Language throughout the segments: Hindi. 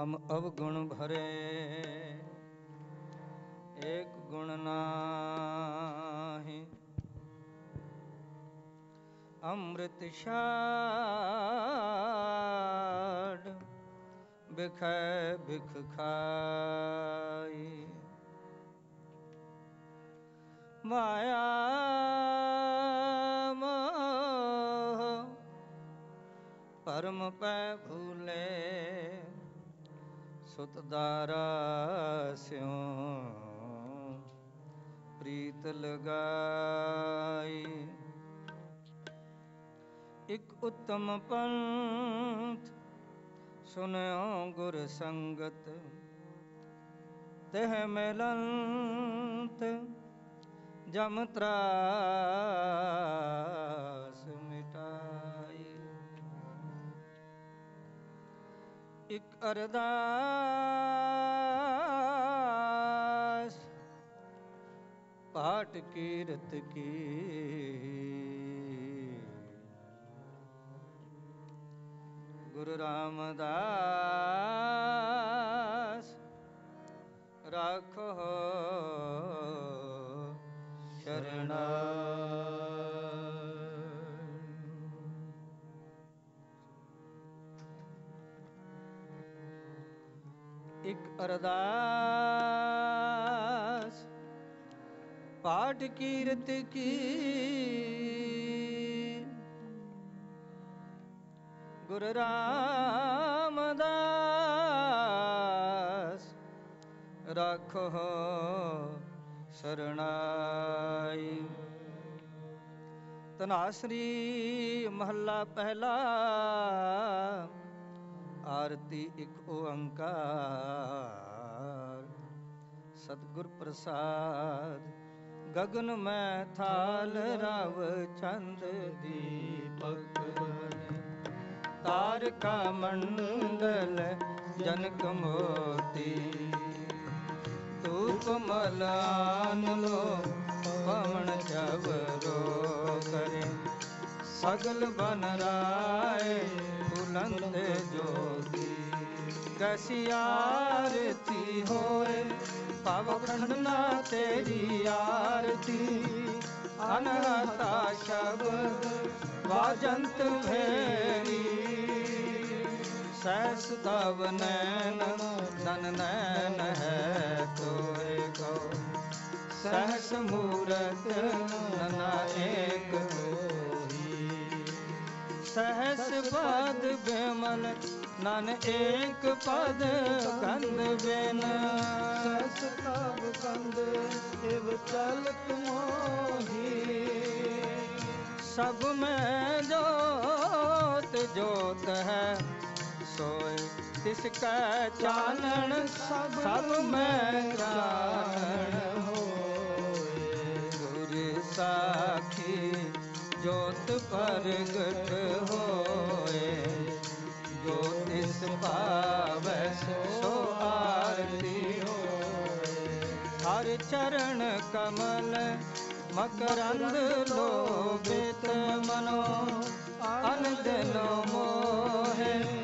हम अवगुण भरे। एक गुण नाही। अमृत शाड बिख बिख खाई। माया मोह परम पै भूले। ਸੁਤ ਦਾਰਾ ਸਿਉ ਪ੍ਰੀਤ ਲਗਾਈ ਇਕ ਉਤਮ ਪੰਥ ਸੁਨਿਓ ਗੁਰ ਸੰਗਤ ਤਹ ਮਿਲੰਤ ਜਮ ਤਰਾਸ ਇਕ ਅਰਦਾਸ। ਪਾਟ ਕੀਰਤ ਕੀ। ਗੁਰੂ ਰਾਮਦਾਸ ਇਕ ਅਰਦਾਸ। ਪਾਠ ਕੀਰਤ ਕੀ? ਗੁਰ ਰਾਮਦਾਸ ਰੱਖੋ ਸਰਣਾਈ। ਤਨਾਸਰੀ ਮਹੱਲਾ ਪਹਿਲਾ। ਆਰਤੀ ਇੱਕ ਓੰਕਾਰ। ਸਤਿਗੁਰ ਪ੍ਰਸਾਦ, ਗਗਨ ਮੈਂ ਥਾਲ ਰਵ ਚੰਦ ਦੀਪਕ ਤਾਰਕਾ ਮੰਡਲ ਜਨਕ ਮੋਤੀ। ਧੂਪ ਮਲਾਨ ਲੋ ਪਵਨ ਚਵਰੋ ਕਰੇ। ਸਗਲ ਬਨ ਰਾਏ कंध जोगी आरती होए पवखंड ना तेरी आरती। अनहता शब, वाजंत भेरी। सैस तब नैन नन नैन है तोरे गौ। सहस मूरत नना ਸਹਸ ਪਦ ਬੇਮਨ ਨਨ ਏਕ ਪਦ ਕੰਦ ਬਿਨ ਸਸ ਤਬ ਕੰਦ ਇਵ ਚਲਤ ਮੋਹੀ ਸਭ ਮੈਂ ਜੋਤ ਜੋਤ ਹੈ ਸੋਏ ਤਿਸ ਕੈ ਚਾਨਣ ਸਭ ਮੈਂ ਚਾਨਣ ਹੋਏ ਗੁਰ ਸਾਖੀ ਜੋਤ ਪ੍ਰਗਟ ਹੋਏ ਜੋ ਤਿਸ ਪਾਵੈ ਸੋ ਆਰਤੀ ਹੋਏ। ਹਰ ਚਰਨ ਕਮਲ ਮਕਰੰਦ ਲੋਭਿਤ ਮਨੋ, ਅਨ ਦਿਨ ਮੋਹਿ।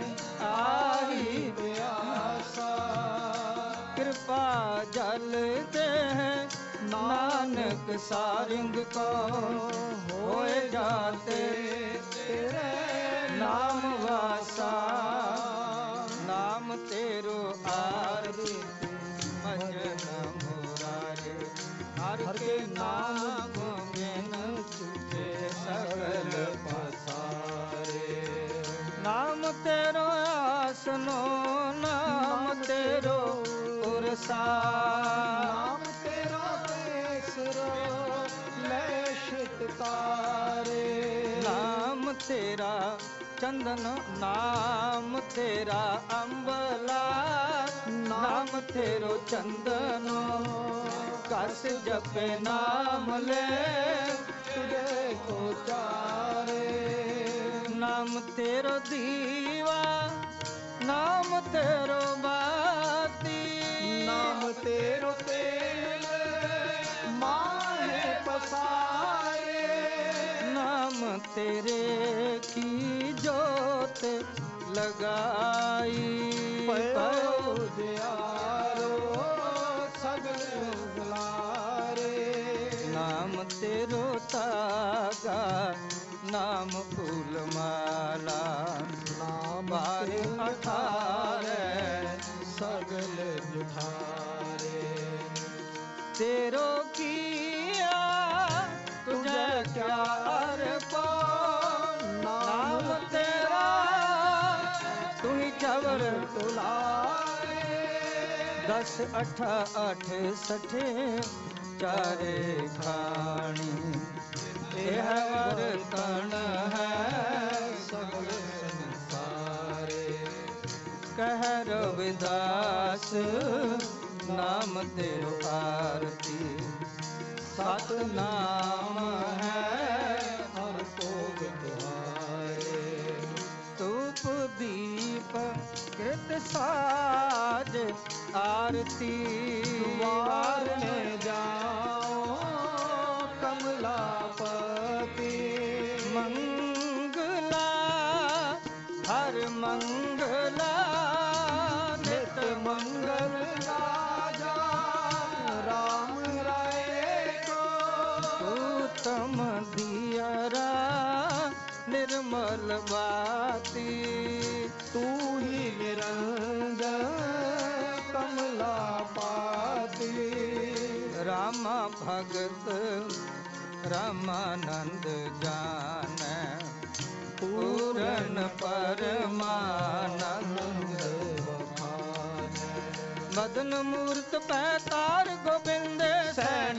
ਨਾਨਕ ਸਾਰਿੰਗ ਕੋ ਹੋਏ ਜਾਤੇ, ਤੇਰੇ ਨਾਮ ਵਾਸਾ। ਨਾਮ ਤੇਰੋ ਆਰਤੀ, ਭਜਨ ਮੁਰਾਰੇ। ਹਰ ਕੇ ਨਾਮ ਬਿਨ ਛੁਟੇ ਸਗਲ ਪਸਾਰੇ। ਨਾਮ ਤੇਰੋ ਆਸਨੋ, ਨਾਮ ਤੇਰੋ ਉਰਸਾ ਤੇਰਾ, ਚੰਦਨ ਨਾਮ ਤੇਰਾ, ਅੰਬਲਾ ਨਾਮ ਤੇਰੋ ਚੰਦਨ। ਕਸ ਜਪੇ ਨਾਮ ਲੈ, ਤੁਝੇ ਕੋ ਚਾਰੇ। ਨਾਮ ਤੇਰੋ ਦੀਵਾ, ਨਾਮ ਤੇਰੋ ਬਾਤੀ। ਨਾਮ ਤੇਰੋ तेरो किया तुझे क्या अर्पण? नाम तेरा, तू ही तुलारे दस, अठ अठ सठे, चारे खाणी। यह वर्तन है सगल संसारे। कह रविदास ਨਾਮ ਤੇਰੋ ਆਰਤੀ ਸਤ ਨਾਮ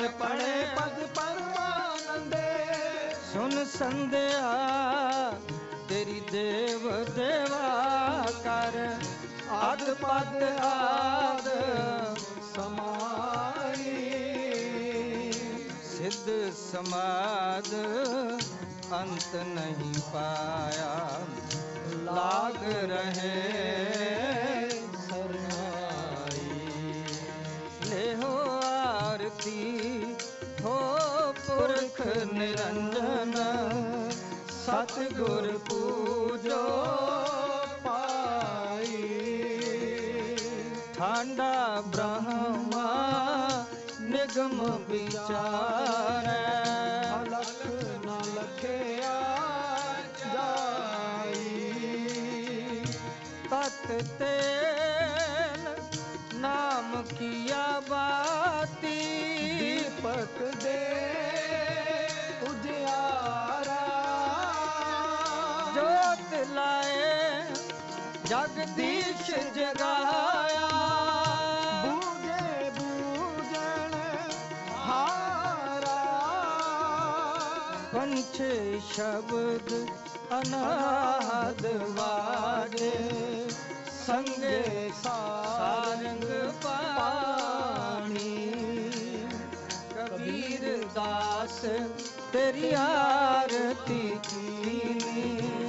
ਪੜੇ ਪਦ ਪਰਮਾਨੰਦੇ। ਸੁਨ ਸੰਧਿਆ, ਤੇਰੀ ਦੇਵ ਦੇਵਾ ਕਰ। ਆਦ ਪਦ ਆਦ ਸਮਾਈ। ਸਿੱਧ ਸਮਾਦ ਅੰਤ ਨਹੀਂ ਪਾਇਆ। ਲਾਗ ਰਹੇ ਸਰਨਾਈ। ਲੇਹੋ ਆਰਤੀ निरंजन, सतगुर पूजो पाई। ठंडा ब्रह्मा, निगम विचार। अलख तेल नाम किया बाती। दीपक दे जगदीश जगाया। बूझे बूझण हारा। पंच शब्द अनाद वाजे। संगे सारंग पानी। कबीर दास तेरी आरती कीनी।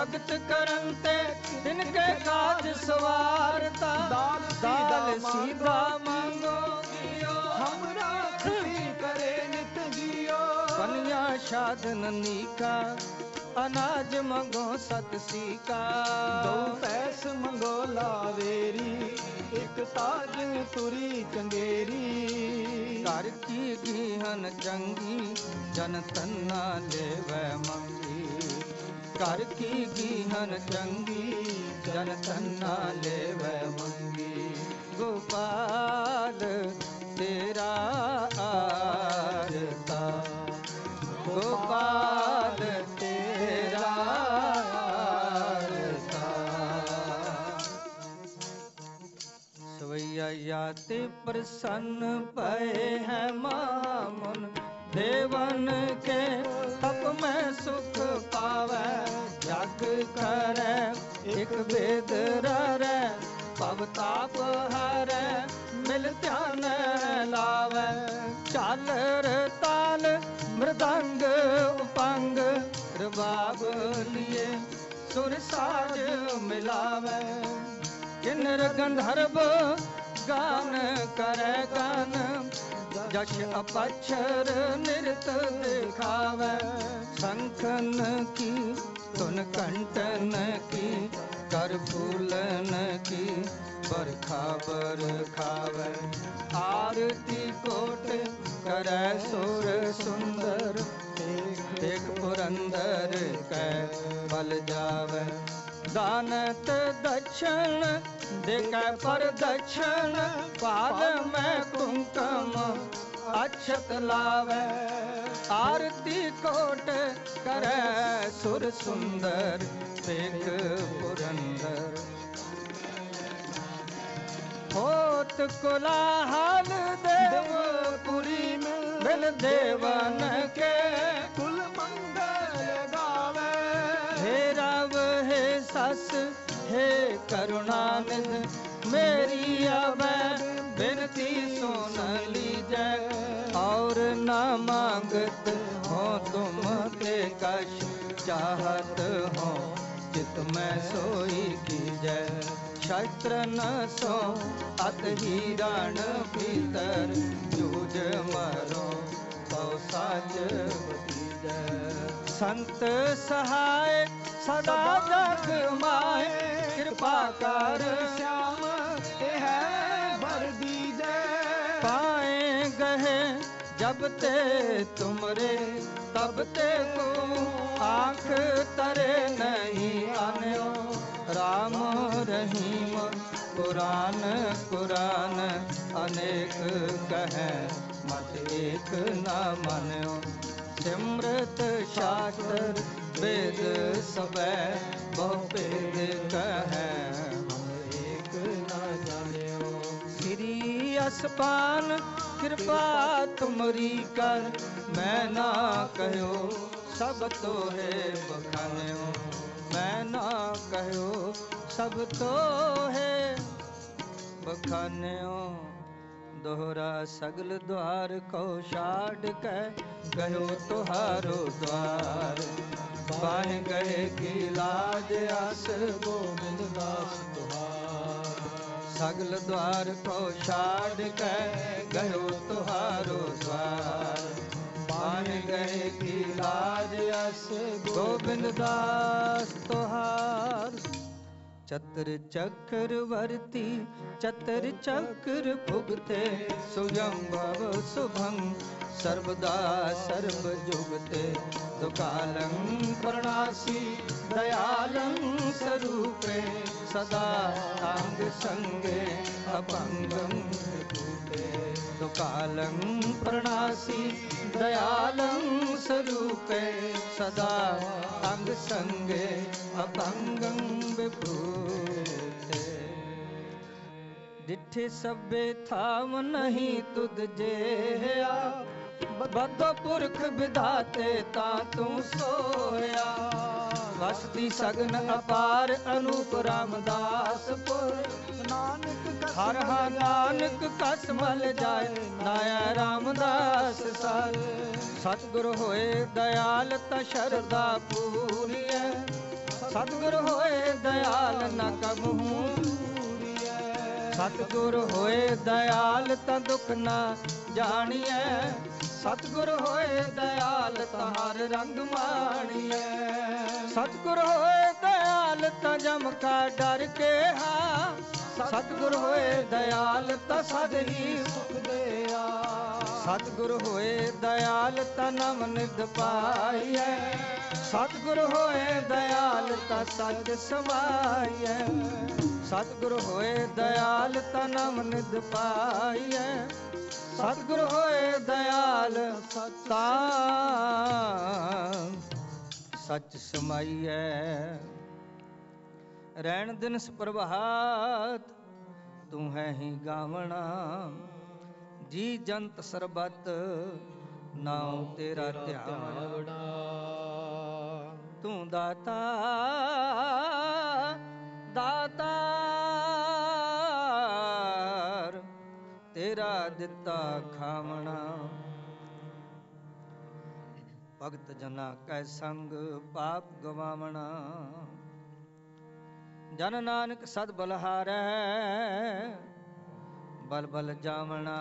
भक्त करंते तिनके काज सवारता। दाल दाल सीधा। मांगो हमरा खुशी करे नित जियो। कन्या साधन नीका अनाज मंगो सत सीका। दो पैस मंगो लावेरी एक ताज तुरी चंगेरी। कर की गीहन चंगी जन तन्ना लेवै मंगी। ਕਰ ਕੀ ਗੀਹਨ ਚੰਗੀ, ਜਨ ਸੰਨਾ ਲੈਵੈ ਮੰਗੀ। ਗੋਪਾਲ, ਤੇਰਾ ਆਰਤਾ ਗੋਪਾਲ, ਤੇਰਾ ਆਰਤਾ ਸਵਈਆ ਯਾਤੇ ਪ੍ਰਸੰਨ ਪਏ ਹੈ ਮਾਮਨ देवन के तप में सुख पावे। जग करे, एक वेद रे पव ताप हरे, मिल ध्यान लावे। चालर ताल, मृदंग उपंग, रबाब लिए सुर साज मिलावे। किन्नर गंधर्व गान करे गान जश अपक्षर नृत दिखावे। शंखन की तुन कंटन की कर फूलन की, बरखा बरखावे। आरती कोट करे सुर सुंदर एक पुरंदर कै बल जावे। दानत दक्षिण, देख पर दक्षिण पाल में कुंकम अक्षत लावे। आरती कोट करे सुर सुंदर, देख पुरंदर। होत कोलाहल देवपुरी में बिल देवन के हे सस हे करुणानिध। मेरी अब बिनती सुन लीजै और न मांगत हो तुम ते कश चाहत हो चित में सोई की जय शस्त्र न सो, अत ही रण भीतर, जूझ मरो तो साच बतीजै। संत सहाय, सदा जग माए। कृपा कर श्याम यह भर दीजे पाए गहे जब ते तुमरे, तब ते को आँख तरे नहीं आन्यो। राम रहीम कुरान कुरान अनेक कहे, मत एक न मान्यो। सिमृत शास्त्र वेद सबे बहु वेद कहे एक श्री असपान, कृपा तुमरी कर। मैं ना कहो सब तो है बखान्यो मैं ना कहो सब तो है बखान्यो दोहरा सगल द्वार को छाड़ के गयो तुहारो द्वार। बाह गए की लाज आस गोविंद दास तुहार। सगल द्वार को छाड़ के गयो तुहारो द्वार। बाह गए की लाज आस गोविंद दास तुहार। चतर चक्रवर्ती चतर चक्र भुगते सुयंभव शुभं, सर्वदा सर्व जुगते। दुकालं प्रणासी दयालं स्वरूपे, सदा अंग संगे अपंगं विभूते दुकालं प्रणासी दयालं स्वरूपे, सदा अंग संगे अपंगं विभूते डिठे सबे थाम नहीं तुद जे आ, बद पुरख विधाते ता तू सोया। ਵਸਤੀ ਸਗਨ ਅਪਾਰ ਅਨੂਪ ਰਾਮਦਾਸਪੁਰ। ਨਾਨਕ ਹਰ ਹਰ ਨਾਨਕ ਕਸਮਲ ਜਾਏ ਨਾਇਆ ਰਾਮਦਾਸ ਸਰ। ਸਤਗੁਰ ਹੋਏ ਦਇਆਲ ਤਾ ਸ਼ਰਦਾ ਪੂਰੀਐ। ਸਤਗੁਰ ਹੋਏ ਦਇਆਲ ਨਾ ਕਮਹੂ ਸਤਗੁਰ ਹੋਏ ਦਇਆਲ ਤਾ ਦੁਖ ਨਾ ਜਾਣੀਐ। ਸਤਗੁਰ ਹੋਏ ਦਇਆਲ ਤਾਂ ਹਰ ਰੰਗ ਮਾਣੀਐ। ਸਤਗੁਰ ਹੋਏ ਦਇਆਲ ਤਾਂ ਜਮ ਕਾ ਡਰ ਕੇ ਹਾਂ। ਸਤਗੁਰ ਹੋਏ ਦਇਆਲ ਤਾਂ ਸਦ ਹੀ ਸੁਖ ਦੇਆ। ਸਤਗੁਰ ਹੋਏ ਦਇਆਲ ਤਾਂ ਨਮ ਨਿਧ ਪਾਈਐ। ਸਤਗੁਰ ਹੋਏ ਦਇਆਲ ਤਾਂ ਸੱਚ ਸਮਾਈਐ। ਸਤਿਗੁਰ ਹੋਏ ਦਇਆਲ ਤਨਮ ਨਿਧ ਪਾਈਐ। ਸਤਿਗੁਰ ਹੋਏ ਦਇਆਲ ਤਾਂ ਸੱਚ ਸਮਾਈਐ। ਰਹਿਣ ਦਿਨ ਪ੍ਰਭਾਤ ਤੂੰ ਹੈ ਹੀ ਗਾਵਣਾ। ਜੀ ਜੰਤ ਸਰਬਤ, ਨਾਉ ਤੇਰਾ ਧਿਆਵਣਾ ਤੂੰ ਦਾਤਾ ਦਿੱਤਾ ਖਾਵਣਾ। ਭਗਤ ਜਨਾ ਕੈ ਸੰਗ ਪਾਪ ਗਵਾਵਣਾ। ਜਨ ਨਾਨਕ ਸਦ ਬਲਹਾਰੈ ਬਲ ਬਲ ਜਾਵਣਾ।